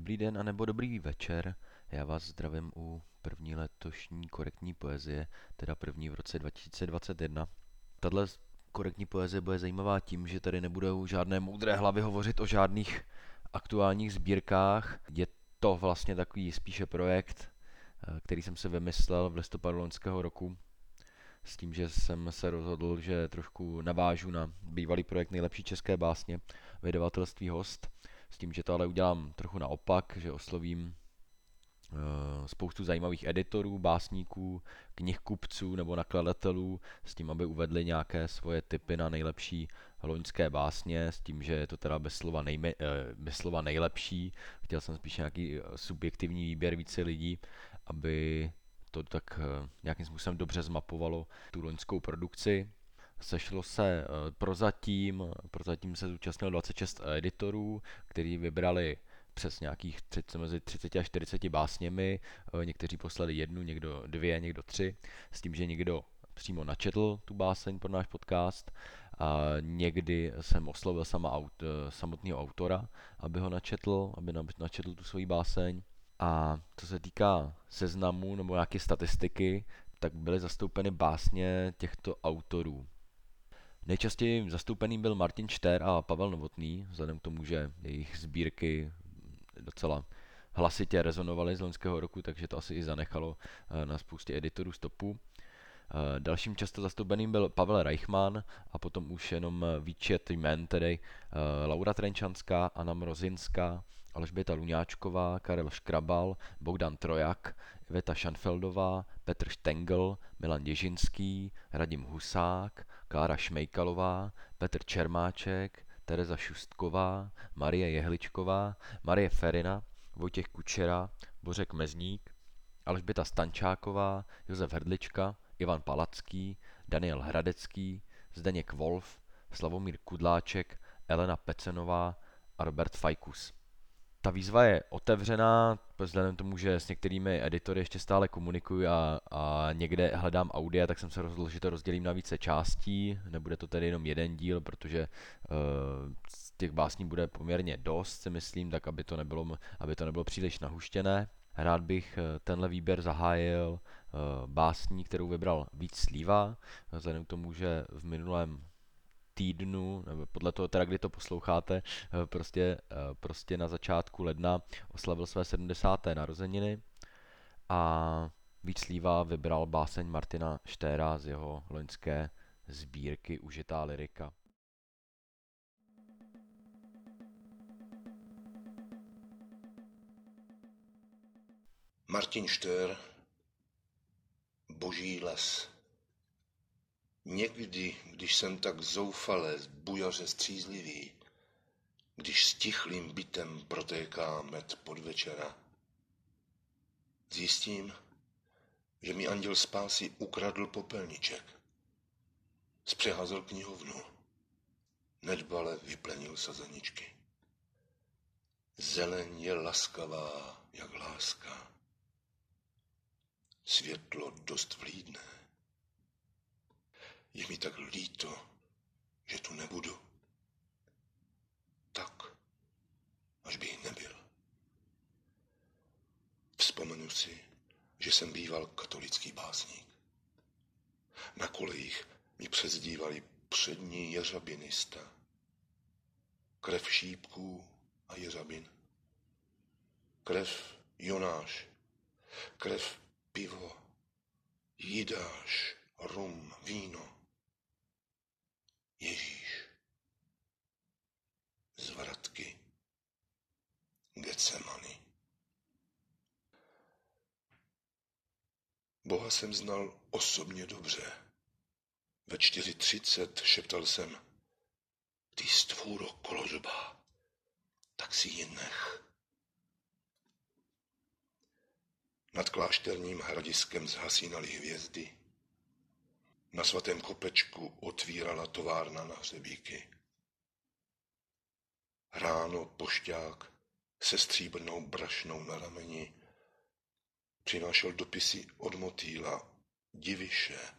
Dobrý den a nebo dobrý večer. Já vás zdravím u první letošní korektní poezie, teda první v roce 2021. Tahle korektní poezie bude zajímavá tím, že tady nebudou žádné moudré hlavy hovořit o žádných aktuálních sbírkách. Je to vlastně takový spíše projekt, eh, který jsem se vymyslel v listopadu loňského roku, s tím, že jsem se rozhodl, že trošku navážu na bývalý projekt Nejlepší české básně, vydavatelství Host, s tím, že to ale udělám trochu naopak, že oslovím uh, spoustu zajímavých editorů, básníků, knihkupců nebo nakladatelů s tím, aby uvedli nějaké svoje typy na nejlepší loňské básně, s tím, že je to teda bez slova, nejme, uh, bez slova nejlepší. Chtěl jsem spíš nějaký subjektivní výběr více lidí, aby to tak nějakým způsobem dobře zmapovalo tu loňskou produkci. Sešlo se prozatím, prozatím se zúčastnilo 26 editorů, kteří vybrali přes nějakých 30, mezi 30 a 40 básněmi. Někteří poslali jednu, někdo dvě, někdo tři, s tím, že někdo přímo načetl tu báseň pro náš podcast. A někdy jsem oslovil sama aut, samotného autora, aby ho načetl, aby načetl tu svoji báseň. A co se týká seznamu nebo nějaké statistiky, tak byly zastoupeny básně těchto autorů. Nejčastěji zastoupený byl Martin Šter a Pavel Novotný, vzhledem k tomu, že jejich sbírky docela hlasitě rezonovaly z loňského roku, takže to asi i zanechalo eh, na spoustě editorů stopu. Eh, dalším často zastoupeným byl Pavel Reichmann a potom už jenom výčet jmen, tedy eh, Laura Trenčanská, Anna Mrozinská, Alžběta Luňáčková, Karel Škrabal, Bogdan Trojak, Iveta Šanfeldová, Petr Štengl, Milan Děžinský, Radim Husák, Klára Šmejkalová, Petr Čermáček, Tereza Šustková, Marie Jehličková, Marie Ferina, Vojtěch Kučera, Bořek Mezník, Alžběta Stančáková, Josef Hrdlička, Ivan Palacký, Daniel Hradecký, Zdeněk Wolf, Slavomír Kudláček, Elena Pecenová a Robert Fajkus ta výzva je otevřená, vzhledem tomu, že s některými editory ještě stále komunikuji a, a někde hledám audia, tak jsem se rozhodl, že to rozdělím na více částí. Nebude to tedy jenom jeden díl, protože uh, těch básní bude poměrně dost, si myslím, tak aby to nebylo, aby to nebylo příliš nahuštěné. Rád bych eh, tenhle výběr zahájil uh, básní, kterou vybral víc slíva, vzhledem k tomu, že v minulém týdnu, nebo podle toho teda, kdy to posloucháte, eh, prostě, eh, prostě na začátku ledna oslavil své 70. narozeniny a víc líva vybral báseň Martina Štéra z jeho loňské sbírky Užitá lirika. Martin Štér Boží les Někdy, když jsem tak zoufale, bujaře střízlivý, když s tichlým bytem protéká med podvečera, zjistím, že mi anděl spásy ukradl popelniček. Zpřehazel knihovnu. Nedbale vyplenil sazeničky. Zeleň je laskavá, jak láska. Světlo dost vlídné. Je mi tak líto, že tu nebudu. Tak, až bych nebyl. Vzpomenu si, že jsem býval katolický básník. Na kolejích mi přezdívali přední jeřabinista. Krev šípků a jeřabin. Krev Jonáš. Krev pivo. Jidáš, rum, víno. Ježíš. Zvratky. Getsemany. Boha jsem znal osobně dobře. Ve čtyři třicet šeptal jsem, ty stvůro koložba, tak si ji nech. Nad klášterním hradiskem zhasínaly hvězdy, na svatém kopečku otvírala továrna na hřebíky. Ráno pošťák se stříbrnou brašnou na rameni přinášel dopisy od motýla, diviše,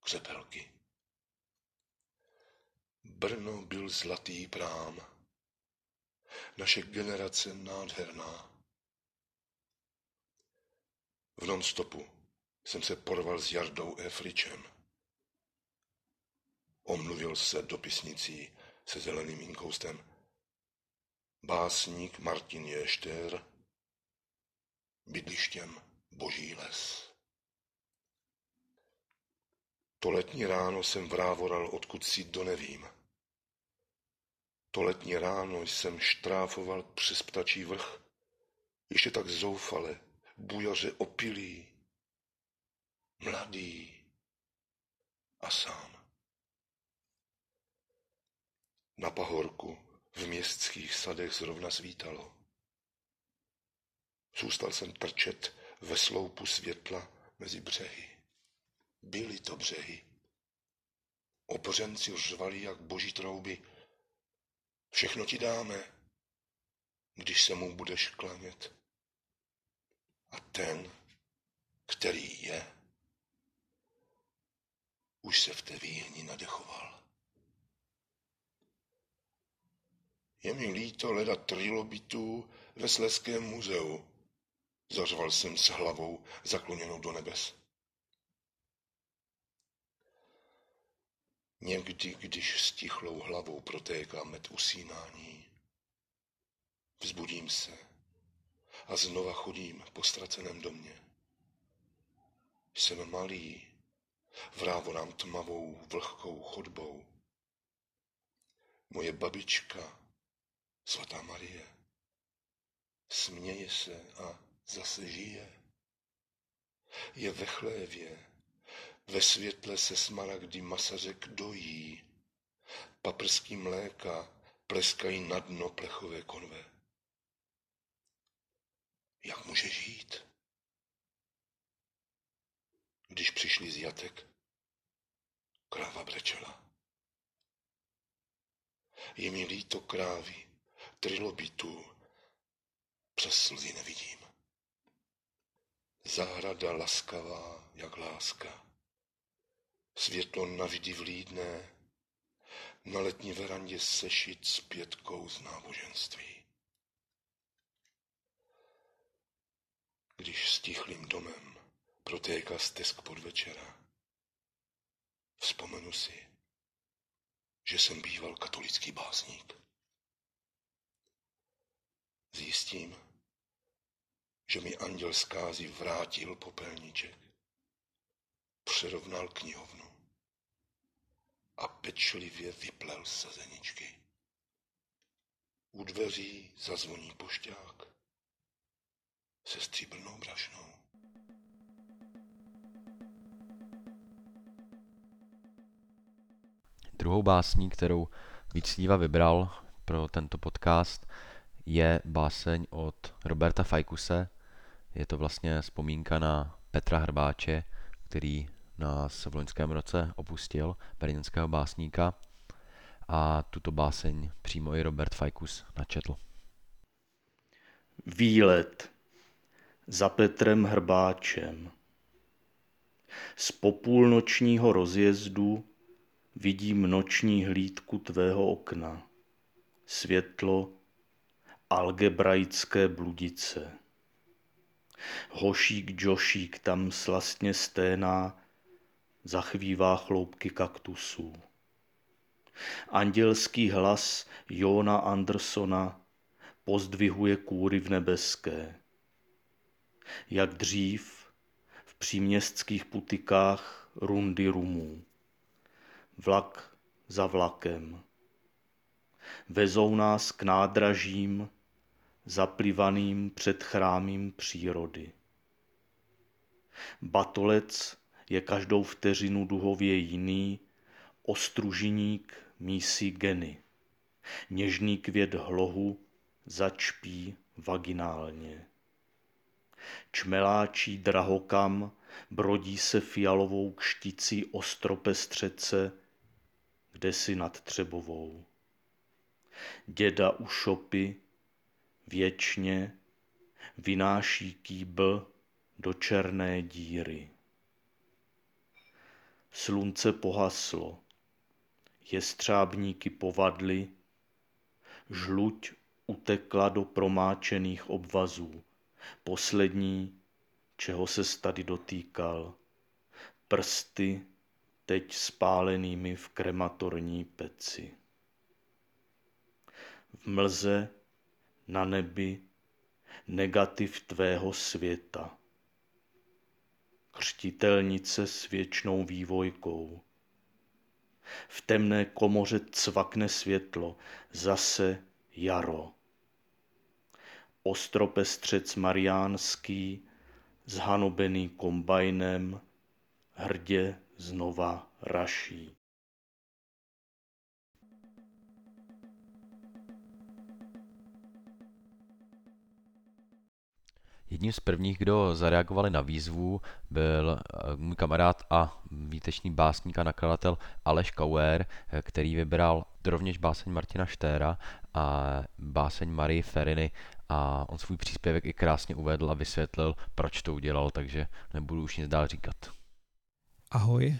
křepelky. Brno byl zlatý prám. Naše generace nádherná. V non-stopu jsem se porval s Jardou Efričem. Omluvil se dopisnicí se zeleným inkoustem. Básník Martin Ješter bydlištěm Boží les. To letní ráno jsem vrávoral, odkud si do nevím. To letní ráno jsem štráfoval přes ptačí vrch, ještě tak zoufale, bujaře opilý, mladý a sám. Na pahorku v městských sadech zrovna svítalo. Zůstal jsem trčet ve sloupu světla mezi břehy. Byly to břehy. Opořenci řvali jak boží trouby. Všechno ti dáme, když se mu budeš klanět. A ten, který je, už se v té výhni nadechoval. Je mi líto leda trilobitů ve Sleském muzeu, zařval jsem s hlavou zakloněnou do nebes. Někdy, když s tichlou hlavou protéká med usínání, vzbudím se a znova chodím po ztraceném domě. Jsem malý, vrávo nám tmavou, vlhkou chodbou. Moje babička, svatá Marie, směje se a zase žije. Je ve chlévě, ve světle se smaragdy masařek dojí, paprský mléka pleskají na dno plechové konve. Jak může žít? Když přišli z jatek, kráva brečela. Je mi líto krávy, trilobitů, přes slzy nevidím. Zahrada laskavá, jak láska. Světlo navždy vlídné, na letní verandě sešit s pětkou z náboženství. Když s tichlým domem protéká stesk podvečera, vzpomenu si, že jsem býval katolický básník. Zjistím, že mi anděl zkázy vrátil popelníček, přerovnal knihovnu a pečlivě vyplel sazeničky. U dveří zazvoní pošťák se stříbrnou brašnou. Druhou básní, kterou Vícníva vybral pro tento podcast, je báseň od Roberta Fajkuse. Je to vlastně vzpomínka na Petra Hrbáče, který nás v loňském roce opustil, berlínského básníka. A tuto báseň přímo i Robert Fajkus načetl. Výlet za Petrem Hrbáčem. Z popůlnočního rozjezdu vidím noční hlídku tvého okna. Světlo algebraické bludice. Hošík Jošík tam slastně sténá, zachvívá chloupky kaktusů. Andělský hlas Jona Andersona pozdvihuje kůry v nebeské. Jak dřív v příměstských putikách rundy rumů. Vlak za vlakem. Vezou nás k nádražím, zaplivaným před chrámím přírody. Batolec je každou vteřinu duhově jiný, ostružiník mísí geny. Něžný květ hlohu začpí vaginálně. Čmeláčí drahokam brodí se fialovou kšticí ostropestřece, kde si nad Třebovou. Děda u šopy věčně vynáší kýbl do černé díry. Slunce pohaslo, jestřábníky povadly, žluť utekla do promáčených obvazů. Poslední, čeho se tady dotýkal, prsty teď spálenými v krematorní peci. V mlze, na nebi, negativ tvého světa. Křtitelnice s věčnou vývojkou. V temné komoře cvakne světlo, zase jaro. Ostropestřec mariánský, zhanobený kombajnem, hrdě znova raší. Jedním z prvních, kdo zareagovali na výzvu, byl eh, můj kamarád a výtečný básník a nakladatel Aleš Kauer, eh, který vybral rovněž báseň Martina Štéra a báseň Marie Feriny a on svůj příspěvek i krásně uvedl a vysvětlil, proč to udělal, takže nebudu už nic dál říkat. Ahoj,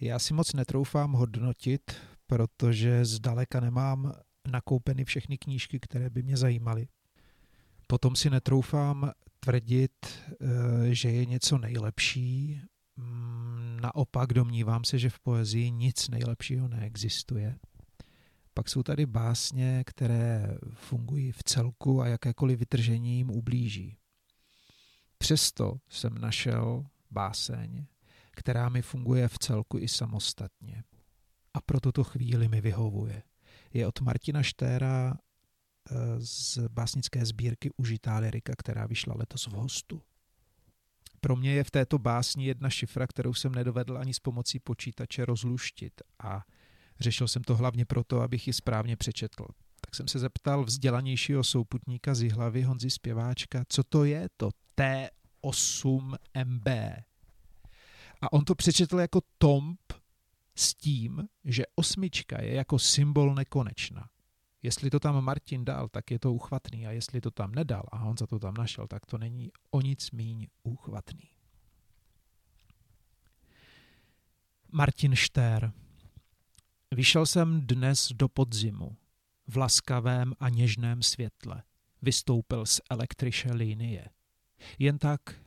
já si moc netroufám hodnotit, protože zdaleka nemám nakoupeny všechny knížky, které by mě zajímaly. Potom si netroufám tvrdit, eh, že je něco nejlepší. Mm, naopak domnívám se, že v poezii nic nejlepšího neexistuje. Pak jsou tady básně, které fungují v celku a jakékoliv vytržení jim ublíží. Přesto jsem našel báseň, která mi funguje v celku i samostatně. A pro tuto chvíli mi vyhovuje. Je od Martina Štéra eh, z básnické sbírky Užitá lirika, která vyšla letos v hostu. Pro mě je v této básni jedna šifra, kterou jsem nedovedl ani s pomocí počítače rozluštit a řešil jsem to hlavně proto, abych ji správně přečetl. Tak jsem se zeptal vzdělanějšího souputníka z Jihlavy Honzi Zpěváčka, co to je to T8MB. A on to přečetl jako tomp s tím, že osmička je jako symbol nekonečna. Jestli to tam Martin dal, tak je to uchvatný a jestli to tam nedal a Honza to tam našel, tak to není o nic míň úchvatný. Martin Štér Vyšel jsem dnes do podzimu, v laskavém a něžném světle. Vystoupil z elektriše linie. Jen tak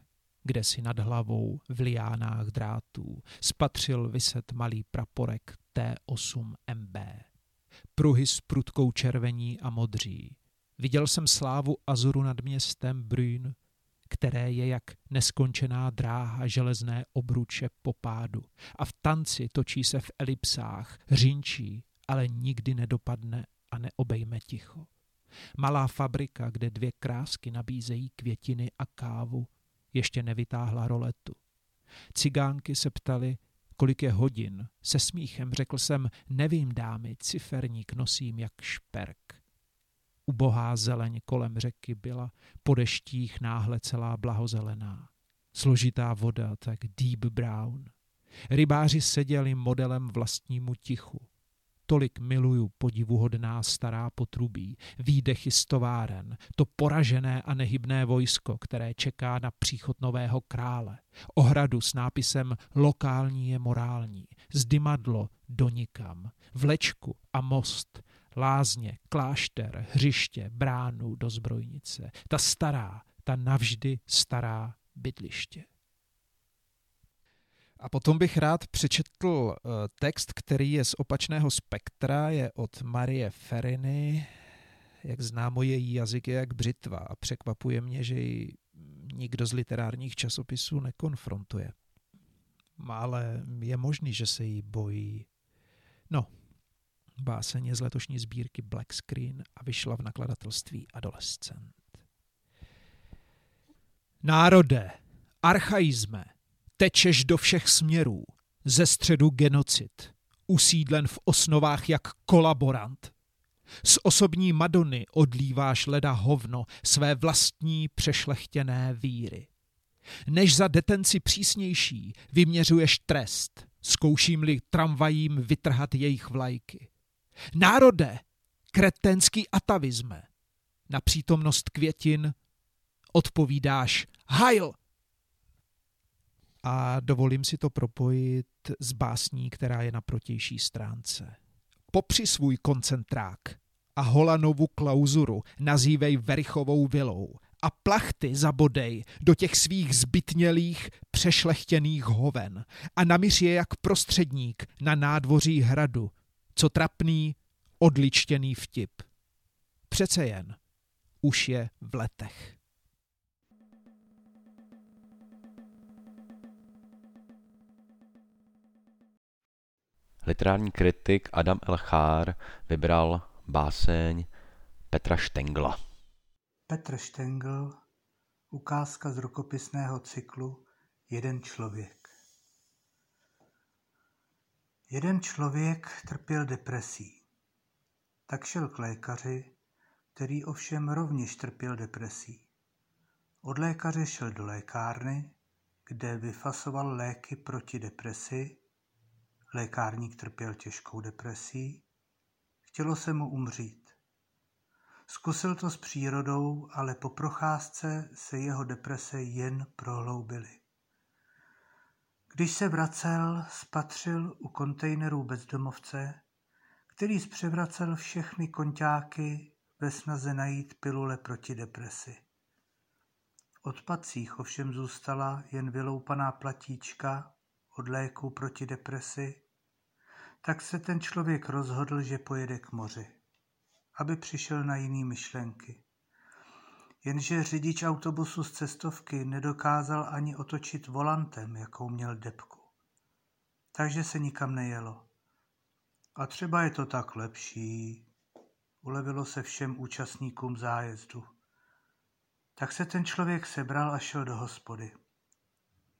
kde si nad hlavou v liánách drátů spatřil vyset malý praporek T8MB. Pruhy s prudkou červení a modří. Viděl jsem slávu Azuru nad městem Brün, které je jak neskončená dráha železné obruče po pádu. A v tanci točí se v elipsách, řinčí, ale nikdy nedopadne a neobejme ticho. Malá fabrika, kde dvě krásky nabízejí květiny a kávu, ještě nevytáhla roletu. Cigánky se ptali, kolik je hodin. Se smíchem řekl jsem, nevím dámy, ciferník nosím jak šperk. Ubohá zeleň kolem řeky byla po deštích náhle celá blahozelená. Složitá voda, tak deep brown. Rybáři seděli modelem vlastnímu tichu. Tolik miluju podivuhodná stará potrubí, výdechy z továren, to poražené a nehybné vojsko, které čeká na příchod nového krále, ohradu s nápisem Lokální je morální, zdymadlo do nikam, vlečku a most, lázně, klášter, hřiště, bránu do zbrojnice, ta stará, ta navždy stará bydliště. A potom bych rád přečetl eh, text, který je z opačného spektra, je od Marie Feriny. Jak známo, její jazyk je jak břitva a překvapuje mě, že ji nikdo z literárních časopisů nekonfrontuje. Ale je možný, že se jí bojí. No, báseň je z letošní sbírky Black Screen a vyšla v nakladatelství Adolescent. Národe, archaizme, Tečeš do všech směrů, ze středu genocid, usídlen v osnovách jak kolaborant. Z osobní Madony odlíváš leda hovno své vlastní přešlechtěné víry. Než za detenci přísnější vyměřuješ trest, zkouším-li tramvajím vytrhat jejich vlajky. Národe, kretenský atavizme, na přítomnost květin odpovídáš hajl a dovolím si to propojit s básní, která je na protější stránce. Popři svůj koncentrák a Holanovu klauzuru nazývej Verichovou vilou a plachty zabodej do těch svých zbytnělých, přešlechtěných hoven a namíř je jak prostředník na nádvoří hradu, co trapný, odličtěný vtip. Přece jen, už je v letech. Literární kritik Adam Elchár vybral báseň Petra Štengla. Petr Štengl, ukázka z rukopisného cyklu Jeden člověk. Jeden člověk trpěl depresí. Tak šel k lékaři, který ovšem rovněž trpěl depresí. Od lékaře šel do lékárny, kde vyfasoval léky proti depresi. Lékárník trpěl těžkou depresí. Chtělo se mu umřít. Zkusil to s přírodou, ale po procházce se jeho deprese jen prohloubily. Když se vracel, spatřil u kontejnerů bezdomovce, který zpřevracel všechny konťáky ve snaze najít pilule proti depresi. Odpadcích ovšem zůstala jen vyloupaná platíčka od léku proti depresi, tak se ten člověk rozhodl, že pojede k moři, aby přišel na jiný myšlenky. Jenže řidič autobusu z cestovky nedokázal ani otočit volantem, jakou měl depku. Takže se nikam nejelo. A třeba je to tak lepší, ulevilo se všem účastníkům zájezdu. Tak se ten člověk sebral a šel do hospody.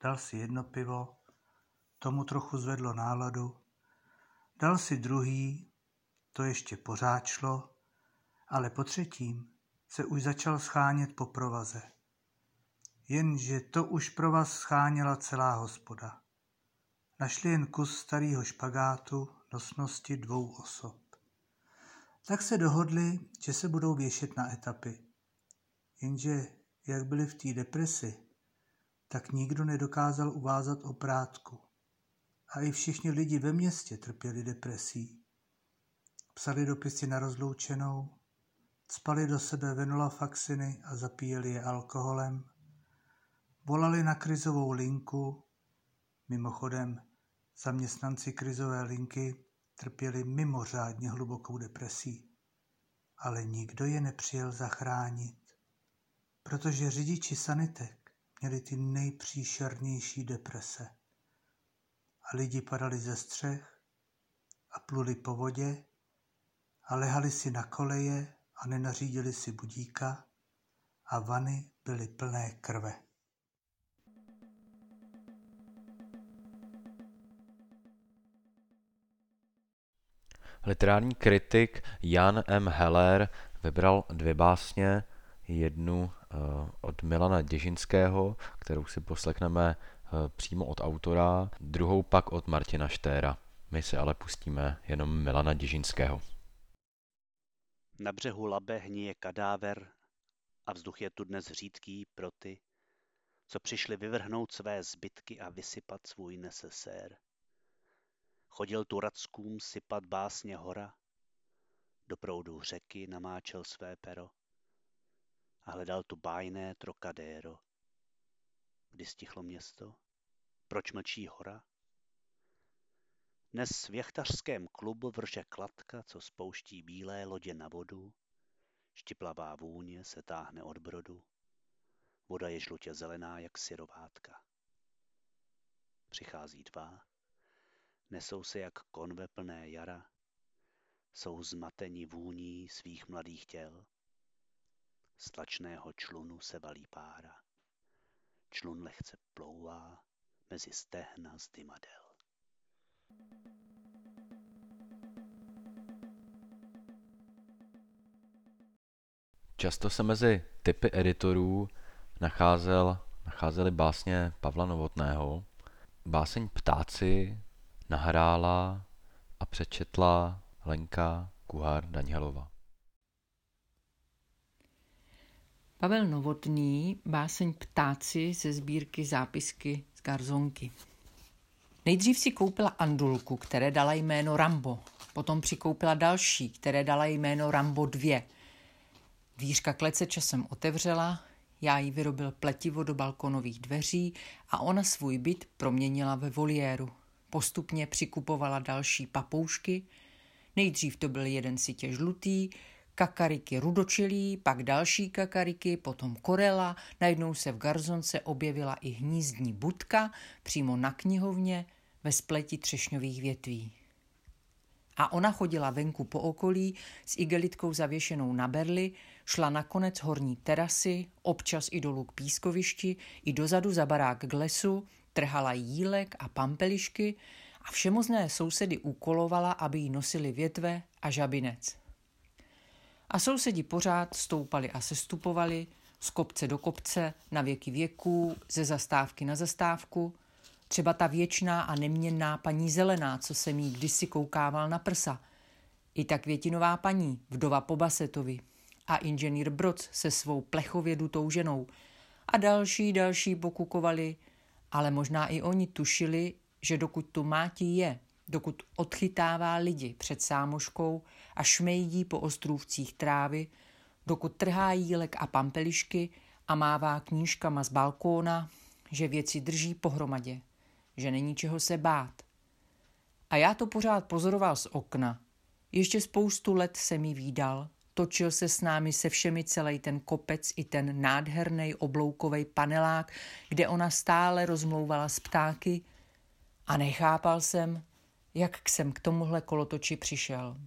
Dal si jedno pivo, tomu trochu zvedlo náladu, dal si druhý, to ještě pořád šlo, ale po třetím se už začal schánět po provaze. Jenže to už pro vás scháněla celá hospoda. Našli jen kus starého špagátu nosnosti dvou osob. Tak se dohodli, že se budou věšet na etapy. Jenže jak byli v té depresi, tak nikdo nedokázal uvázat oprátku. A i všichni lidi ve městě trpěli depresí. Psali dopisy na rozloučenou, Spali do sebe venulafaxiny a zapíjeli je alkoholem. Volali na krizovou linku. Mimochodem, zaměstnanci krizové linky trpěli mimořádně hlubokou depresí. Ale nikdo je nepřijel zachránit, protože řidiči sanitek měli ty nejpříšernější deprese. A lidi padali ze střech a pluli po vodě a lehali si na koleje a nenařídili si budíka a vany byly plné krve. Literární kritik Jan M. Heller vybral dvě básně, jednu uh, od Milana Děžinského, kterou si poslechneme přímo od autora, druhou pak od Martina Štéra. My si ale pustíme jenom Milana Děžinského. Na břehu Labe hníje kadáver a vzduch je tu dnes řídký pro ty, co přišli vyvrhnout své zbytky a vysypat svůj nesesér. Chodil tu rackům sypat básně hora, do proudu řeky namáčel své pero a hledal tu bájné trokadéro. Kdy stichlo město? Proč mlčí hora? Dnes v jachtařském klubu vrže kladka, co spouští bílé lodě na vodu, štiplavá vůně se táhne od brodu, voda je žlutě zelená jak syrovátka. Přichází dva, nesou se jak konve plné jara, jsou zmateni vůní svých mladých těl. Z tlačného člunu se valí pára. Člun lehce plouvá mezi stehna z dymadel. Často se mezi typy editorů nacházel, nacházely básně Pavla Novotného. Báseň Ptáci nahrála a přečetla Lenka Kuhár Danělova. Pavel Novotný, báseň Ptáci ze sbírky Zápisky z Garzonky. Nejdřív si koupila andulku, které dala jméno Rambo. Potom přikoupila další, které dala jméno Rambo 2. Dvířka klece časem otevřela, já jí vyrobil pletivo do balkonových dveří a ona svůj byt proměnila ve voliéru. Postupně přikupovala další papoušky. Nejdřív to byl jeden sitě žlutý, kakariky rudočilí, pak další kakariky, potom korela, najednou se v garzonce objevila i hnízdní budka přímo na knihovně ve spleti třešňových větví. A ona chodila venku po okolí s igelitkou zavěšenou na berly, šla na konec horní terasy, občas i dolů k pískovišti, i dozadu za barák k lesu, trhala jílek a pampelišky a všemozné sousedy úkolovala, aby jí nosili větve a žabinec. A sousedi pořád stoupali a sestupovali, z kopce do kopce, na věky věků, ze zastávky na zastávku, třeba ta věčná a neměnná paní zelená, co se mi kdysi koukával na prsa, i ta květinová paní, vdova po Basetovi, a inženýr Broc se svou plechově dutou ženou. A další, další pokukovali, ale možná i oni tušili, že dokud tu máti je, dokud odchytává lidi před sámoškou a šmejdí po ostrůvcích trávy, dokud trhá jílek a pampelišky a mává knížkama z balkóna, že věci drží pohromadě, že není čeho se bát. A já to pořád pozoroval z okna. Ještě spoustu let se mi výdal, točil se s námi se všemi celý ten kopec i ten nádherný obloukový panelák, kde ona stále rozmlouvala s ptáky a nechápal jsem, jak jsem k tomuhle kolotoči přišel.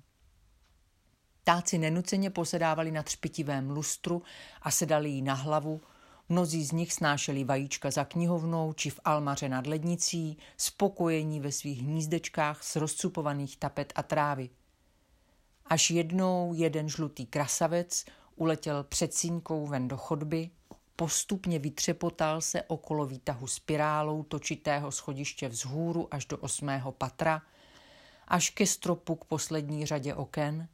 Táci nenuceně posedávali na třpitivém lustru a sedali jí na hlavu, mnozí z nich snášeli vajíčka za knihovnou či v almaře nad lednicí, spokojení ve svých hnízdečkách z rozcupovaných tapet a trávy. Až jednou jeden žlutý krasavec uletěl před sínkou ven do chodby, postupně vytřepotal se okolo výtahu spirálou točitého schodiště vzhůru až do osmého patra, až ke stropu k poslední řadě oken.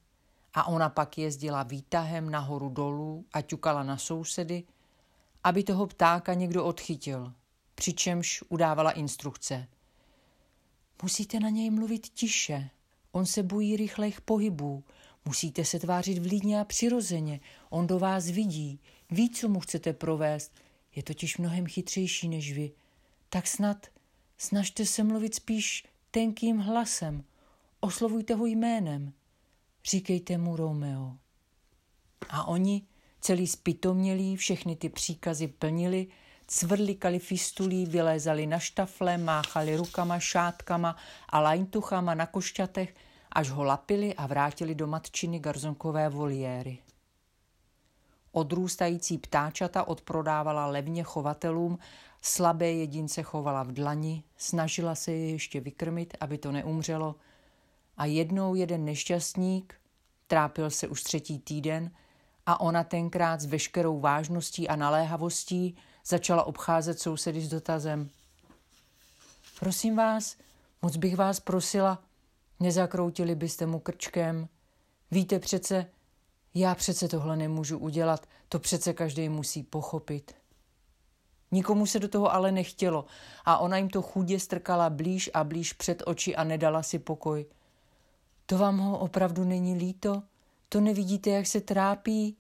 A ona pak jezdila výtahem nahoru dolů a ťukala na sousedy, aby toho ptáka někdo odchytil, přičemž udávala instrukce. Musíte na něj mluvit tiše, on se bojí rychlejch pohybů, musíte se tvářit vlídně a přirozeně, on do vás vidí, ví, co mu chcete provést, je totiž mnohem chytřejší než vy. Tak snad snažte se mluvit spíš tenkým hlasem, oslovujte ho jménem, říkejte mu Romeo. A oni, celý spitomělí, všechny ty příkazy plnili, cvrlikali fistulí, vylézali na štafle, máchali rukama, šátkama a lajntuchama na košťatech, až ho lapili a vrátili do matčiny garzonkové voliéry. Odrůstající ptáčata odprodávala levně chovatelům, slabé jedince chovala v dlani, snažila se je ještě vykrmit, aby to neumřelo, a jednou jeden nešťastník, trápil se už třetí týden, a ona tenkrát s veškerou vážností a naléhavostí začala obcházet sousedy s dotazem. Prosím vás, moc bych vás prosila, nezakroutili byste mu krčkem. Víte přece, já přece tohle nemůžu udělat, to přece každý musí pochopit. Nikomu se do toho ale nechtělo a ona jim to chudě strkala blíž a blíž před oči a nedala si pokoj. To vám ho opravdu není líto? To nevidíte, jak se trápí?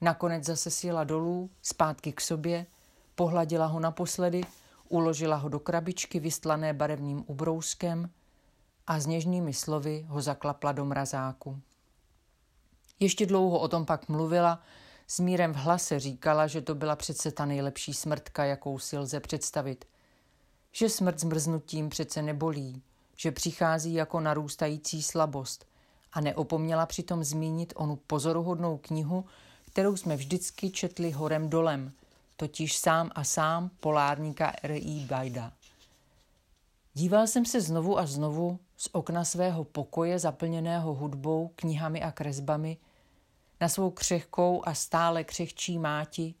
Nakonec zase sjela dolů, zpátky k sobě, pohladila ho naposledy, uložila ho do krabičky vystlané barevným ubrouskem a s něžnými slovy ho zaklapla do mrazáku. Ještě dlouho o tom pak mluvila, s mírem v hlase říkala, že to byla přece ta nejlepší smrtka, jakou si lze představit. Že smrt zmrznutím přece nebolí, že přichází jako narůstající slabost a neopomněla přitom zmínit onu pozoruhodnou knihu, kterou jsme vždycky četli horem dolem, totiž sám a sám polárníka R.I. Bajda. Díval jsem se znovu a znovu z okna svého pokoje zaplněného hudbou, knihami a kresbami na svou křehkou a stále křehčí máti,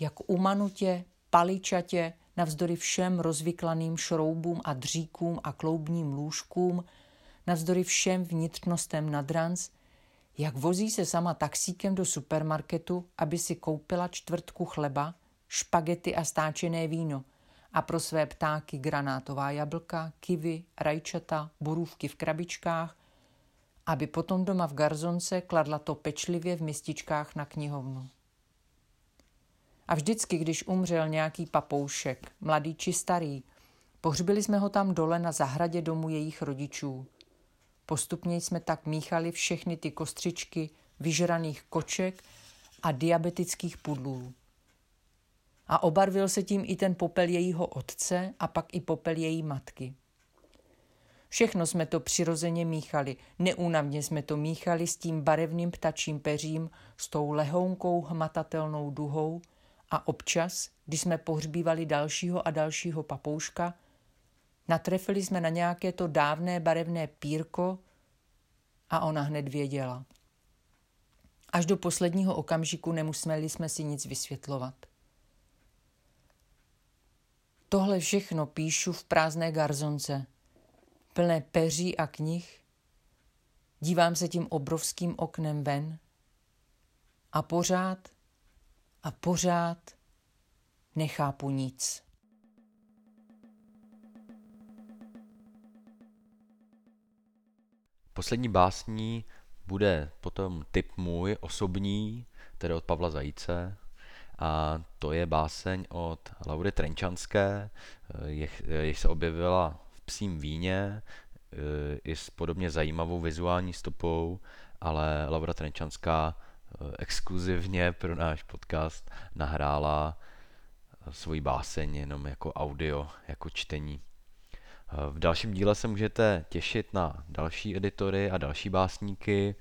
jak umanutě, paličatě, navzdory všem rozvyklaným šroubům a dříkům a kloubním lůžkům, navzdory všem vnitřnostem nadranc, jak vozí se sama taxíkem do supermarketu, aby si koupila čtvrtku chleba, špagety a stáčené víno a pro své ptáky granátová jablka, kivy, rajčata, borůvky v krabičkách, aby potom doma v garzonce kladla to pečlivě v mističkách na knihovnu. A vždycky, když umřel nějaký papoušek, mladý či starý, pohřbili jsme ho tam dole na zahradě domu jejich rodičů. Postupně jsme tak míchali všechny ty kostřičky vyžraných koček a diabetických pudlů. A obarvil se tím i ten popel jejího otce a pak i popel její matky. Všechno jsme to přirozeně míchali, neúnavně jsme to míchali s tím barevným ptačím peřím, s tou lehounkou hmatatelnou duhou a občas, když jsme pohřbívali dalšího a dalšího papouška, natrefili jsme na nějaké to dávné barevné pírko a ona hned věděla. Až do posledního okamžiku nemuseli jsme si nic vysvětlovat. Tohle všechno píšu v prázdné garzonce, plné peří a knih. Dívám se tím obrovským oknem ven a pořád a pořád nechápu nic. Poslední básní bude potom typ můj osobní, tedy od Pavla Zajíce. A to je báseň od Laury Trenčanské, jich se objevila v Psím víně, i s podobně zajímavou vizuální stopou, ale Laura Trenčanská exkluzivně pro náš podcast nahrála svoji báseň jenom jako audio, jako čtení. V dalším díle se můžete těšit na další editory a další básníky.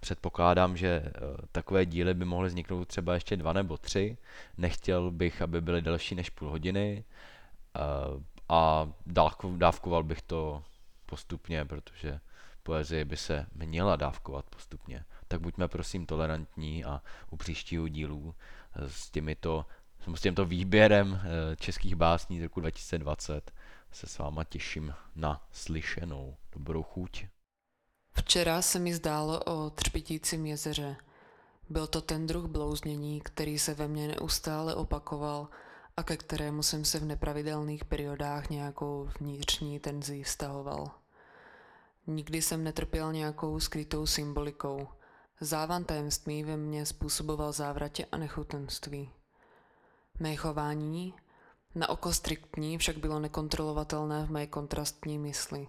Předpokládám, že eh, takové díly by mohly vzniknout třeba ještě dva nebo tři. Nechtěl bych, aby byly delší než půl hodiny eh, a dávkoval bych to postupně, protože poezie by se měla dávkovat postupně. Tak buďme prosím tolerantní a u příštího dílu eh, s, těmito, s tímto výběrem českých básní z roku 2020 se s váma těším na slyšenou. Dobrou chuť. Včera se mi zdálo o třpitícím jezeře. Byl to ten druh blouznění, který se ve mně neustále opakoval a ke kterému jsem se v nepravidelných periodách nějakou vnitřní tenzí vztahoval. Nikdy jsem netrpěl nějakou skrytou symbolikou. Závan tajemství ve mně způsoboval závratě a nechutenství. Mé chování, na oko striktní však bylo nekontrolovatelné v mé kontrastní mysli.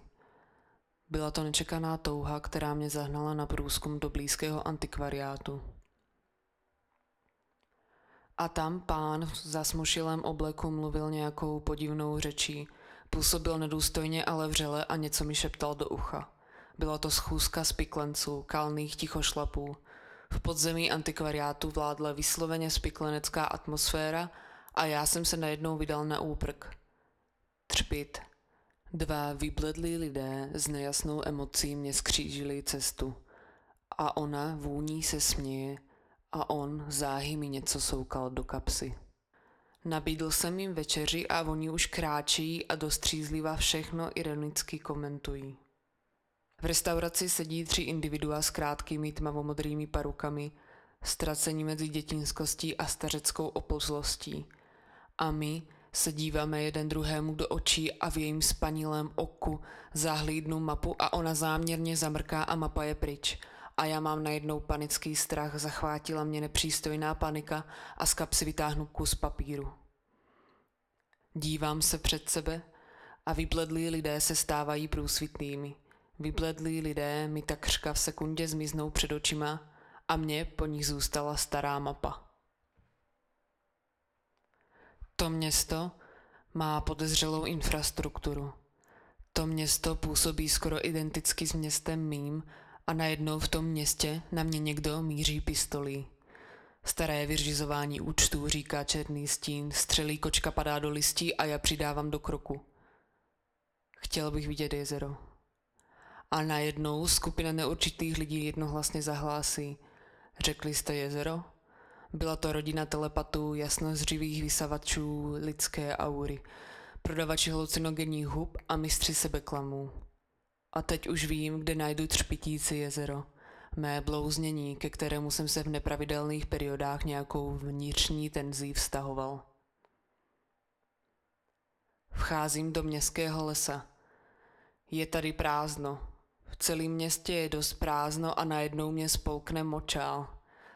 Byla to nečekaná touha, která mě zahnala na průzkum do blízkého antikvariátu. A tam pán v zasmušilém obleku mluvil nějakou podivnou řečí. Působil nedůstojně, ale vřele a něco mi šeptal do ucha. Byla to schůzka spiklenců, kalných tichošlapů. V podzemí antikvariátu vládla vysloveně spiklenecká atmosféra a já jsem se najednou vydal na úprk. Třpit. Dva vybledlí lidé s nejasnou emocí mě skřížili cestu. A ona vůní se směje a on záhy mi něco soukal do kapsy. Nabídl jsem jim večeři a oni už kráčí a dostřízliva všechno ironicky komentují. V restauraci sedí tři individua s krátkými tmavomodrými parukami, ztracení mezi dětinskostí a stařeckou opozlostí – a my se díváme jeden druhému do očí a v jejím spanilém oku zahlídnu mapu a ona záměrně zamrká a mapa je pryč. A já mám najednou panický strach, zachvátila mě nepřístojná panika a z kapsy vytáhnu kus papíru. Dívám se před sebe a vybledlí lidé se stávají průsvitnými. Vybledlí lidé mi takřka v sekundě zmiznou před očima a mně po nich zůstala stará mapa. To město má podezřelou infrastrukturu. To město působí skoro identicky s městem mým a najednou v tom městě na mě někdo míří pistolí. Staré vyřizování účtů, říká černý stín, střelí kočka padá do listí a já přidávám do kroku. Chtěl bych vidět jezero. A najednou skupina neurčitých lidí jednohlasně zahlásí. Řekli jste jezero? Byla to rodina telepatů, jasnozřivých vysavačů lidské aury, prodavači halucinogenních hub a mistři sebeklamů. A teď už vím, kde najdu třpitící jezero. Mé blouznění, ke kterému jsem se v nepravidelných periodách nějakou vnitřní tenzí vztahoval. Vcházím do městského lesa. Je tady prázdno. V celém městě je dost prázdno a najednou mě spolkne močál.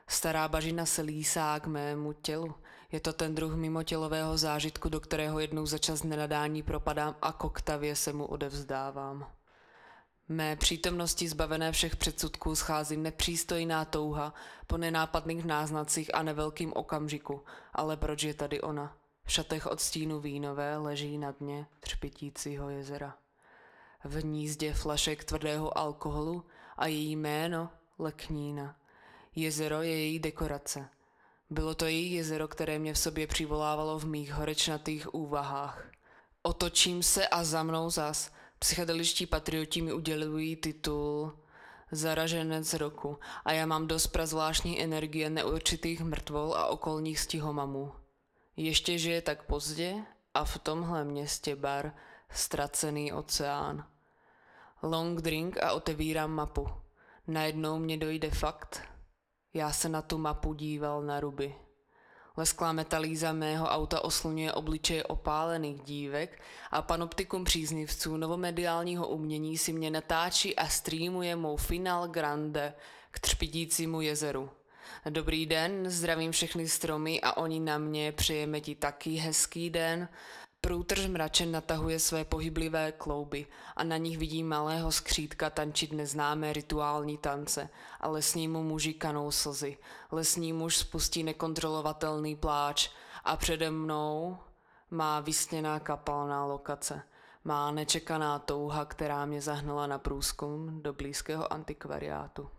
Stará bažina se lísá k mému tělu. Je to ten druh mimotělového zážitku, do kterého jednou za čas nenadání propadám a koktavě se mu odevzdávám. Mé přítomnosti zbavené všech předsudků schází nepřístojná touha po nenápadných náznacích a nevelkým okamžiku. Ale proč je tady ona? V šatech od stínu vínové leží na dně třpitícího jezera. V hnízdě flašek tvrdého alkoholu a její jméno Leknína. Jezero je její dekorace. Bylo to její jezero, které mě v sobě přivolávalo v mých horečnatých úvahách. Otočím se a za mnou zas. Psychedeličtí patrioti mi udělují titul Zaraženec roku a já mám dost prazvláštní energie neurčitých mrtvol a okolních stihomamů. Ještě, že je tak pozdě a v tomhle městě bar ztracený oceán. Long drink a otevírám mapu. Najednou mě dojde fakt. Já se na tu mapu díval na ruby. Lesklá metalíza mého auta oslunuje obličeje opálených dívek a panoptikum příznivců novomediálního umění si mě natáčí a streamuje mou Final Grande k třpitícímu jezeru. Dobrý den, zdravím všechny stromy a oni na mě, přejeme ti taky hezký den. Průtrž mračen natahuje své pohyblivé klouby a na nich vidím malého skřítka tančit neznámé rituální tance a lesnímu muži kanou slzy. Lesní muž spustí nekontrolovatelný pláč a přede mnou má vysněná kapalná lokace. Má nečekaná touha, která mě zahnala na průzkum do blízkého antikvariátu.